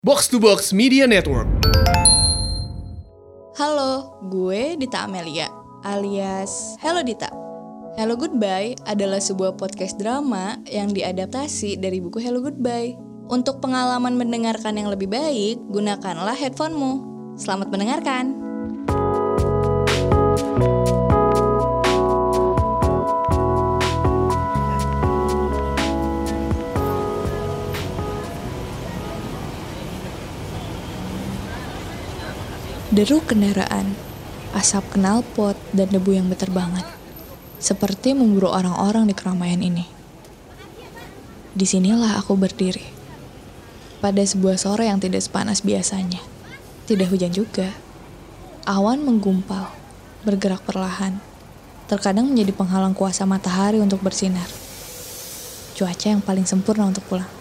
Box to Box Media Network. Halo, gue Dita Amelia, alias Hello Dita. Hello Goodbye adalah sebuah podcast drama yang diadaptasi dari buku Hello Goodbye. Untuk pengalaman mendengarkan yang lebih baik, gunakanlah headphonemu. Selamat mendengarkan. Deruk kendaraan, asap knalpot, dan debu yang berterbangan. Seperti memburu orang-orang di keramaian ini. Di sinilah aku berdiri. Pada sebuah sore yang tidak sepanas biasanya. Tidak hujan juga. Awan menggumpal, bergerak perlahan. Terkadang menjadi penghalang kuasa matahari untuk bersinar. Cuaca yang paling sempurna untuk pulang.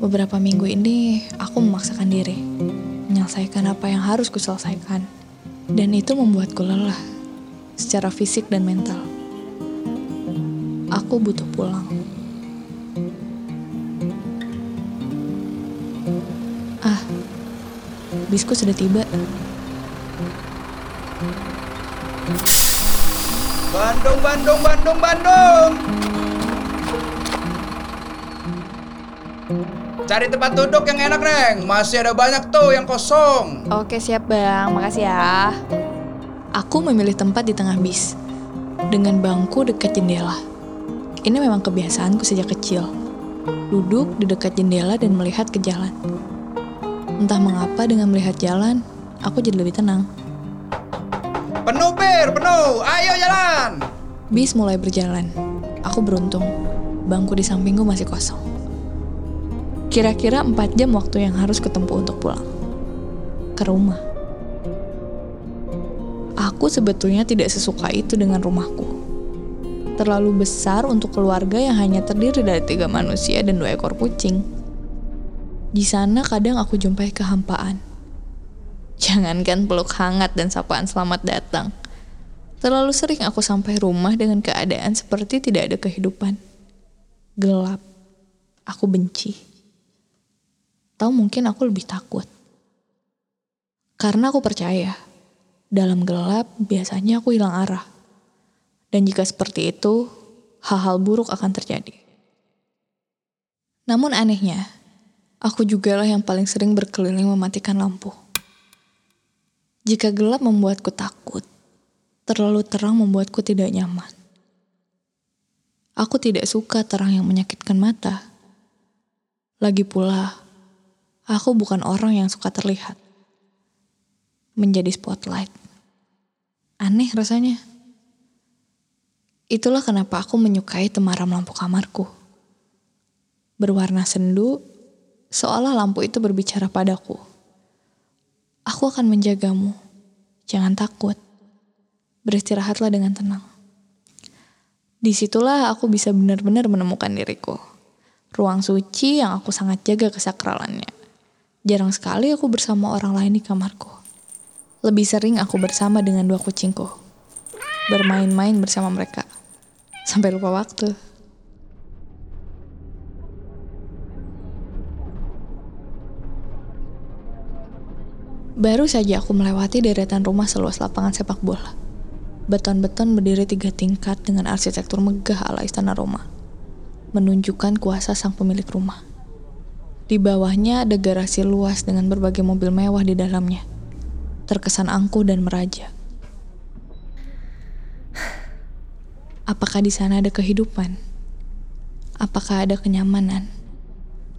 Beberapa minggu ini aku memaksakan diri menyelesaikan apa yang harus kuselesaikan. Dan itu membuatku lelah secara fisik dan mental. Aku butuh pulang. Ah, bisku sudah tiba. Bandung, Bandung, Bandung, Bandung. Cari tempat duduk yang enak, Neng. Masih ada banyak tuh yang kosong. Oke, siap Bang. Makasih ya. Aku memilih tempat di tengah bis dengan bangku dekat jendela. Ini memang kebiasaanku sejak kecil. Duduk di dekat jendela dan melihat ke jalan. Entah mengapa dengan melihat jalan, aku jadi lebih tenang. Penuh, Bir, penuh. Ayo jalan. Bis mulai berjalan. Aku beruntung, bangku di sampingku masih kosong. Kira-kira 4 jam waktu yang harus ketempuh untuk pulang. Ke rumah. Aku sebetulnya tidak sesuka itu dengan rumahku. Terlalu besar untuk keluarga yang hanya terdiri dari tiga manusia dan dua ekor kucing. Di sana kadang aku jumpai kehampaan. Jangankan peluk hangat dan sapaan selamat datang. Terlalu sering aku sampai rumah dengan keadaan seperti tidak ada kehidupan. Gelap. Aku benci atau mungkin aku lebih takut. Karena aku percaya, dalam gelap biasanya aku hilang arah. Dan jika seperti itu, hal-hal buruk akan terjadi. Namun anehnya, aku juga lah yang paling sering berkeliling mematikan lampu. Jika gelap membuatku takut, terlalu terang membuatku tidak nyaman. Aku tidak suka terang yang menyakitkan mata. Lagi pula, Aku bukan orang yang suka terlihat. Menjadi spotlight. Aneh rasanya. Itulah kenapa aku menyukai temaram lampu kamarku. Berwarna sendu, seolah lampu itu berbicara padaku. Aku akan menjagamu. Jangan takut. Beristirahatlah dengan tenang. Di situlah aku bisa benar-benar menemukan diriku. Ruang suci yang aku sangat jaga kesakralannya. Jarang sekali aku bersama orang lain di kamarku. Lebih sering aku bersama dengan dua kucingku. Bermain-main bersama mereka. Sampai lupa waktu. Baru saja aku melewati deretan rumah seluas lapangan sepak bola. Beton-beton berdiri tiga tingkat dengan arsitektur megah ala istana Roma. Menunjukkan kuasa sang pemilik rumah. Di bawahnya ada garasi luas dengan berbagai mobil mewah di dalamnya. Terkesan angkuh dan meraja. Apakah di sana ada kehidupan? Apakah ada kenyamanan?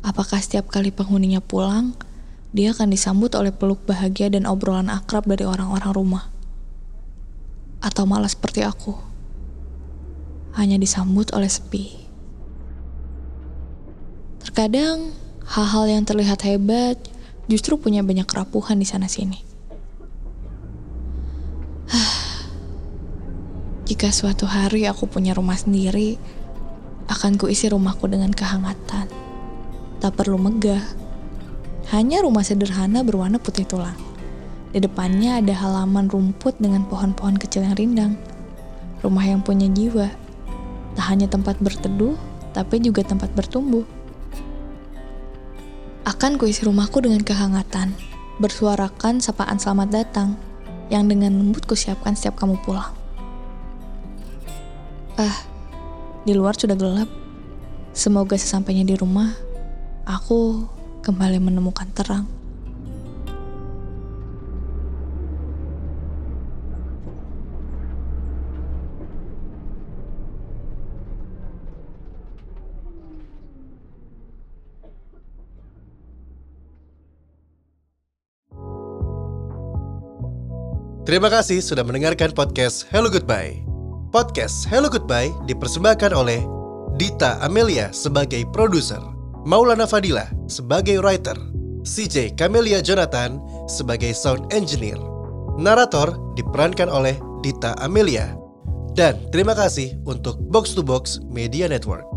Apakah setiap kali penghuninya pulang, dia akan disambut oleh peluk bahagia dan obrolan akrab dari orang-orang rumah? Atau malah seperti aku, hanya disambut oleh sepi. Terkadang hal-hal yang terlihat hebat justru punya banyak kerapuhan di sana sini. Jika suatu hari aku punya rumah sendiri, akan kuisi rumahku dengan kehangatan. Tak perlu megah. Hanya rumah sederhana berwarna putih tulang. Di depannya ada halaman rumput dengan pohon-pohon kecil yang rindang. Rumah yang punya jiwa. Tak hanya tempat berteduh, tapi juga tempat bertumbuh. Akan kuisi rumahku dengan kehangatan, bersuarakan sapaan selamat datang, yang dengan lembut kusiapkan setiap kamu pulang. Ah, di luar sudah gelap. Semoga sesampainya di rumah, aku kembali menemukan terang. Terima kasih sudah mendengarkan podcast Hello Goodbye. Podcast Hello Goodbye dipersembahkan oleh Dita Amelia sebagai produser, Maulana Fadila sebagai writer, CJ Camelia Jonathan sebagai sound engineer. Narator diperankan oleh Dita Amelia. Dan terima kasih untuk Box to Box Media Network.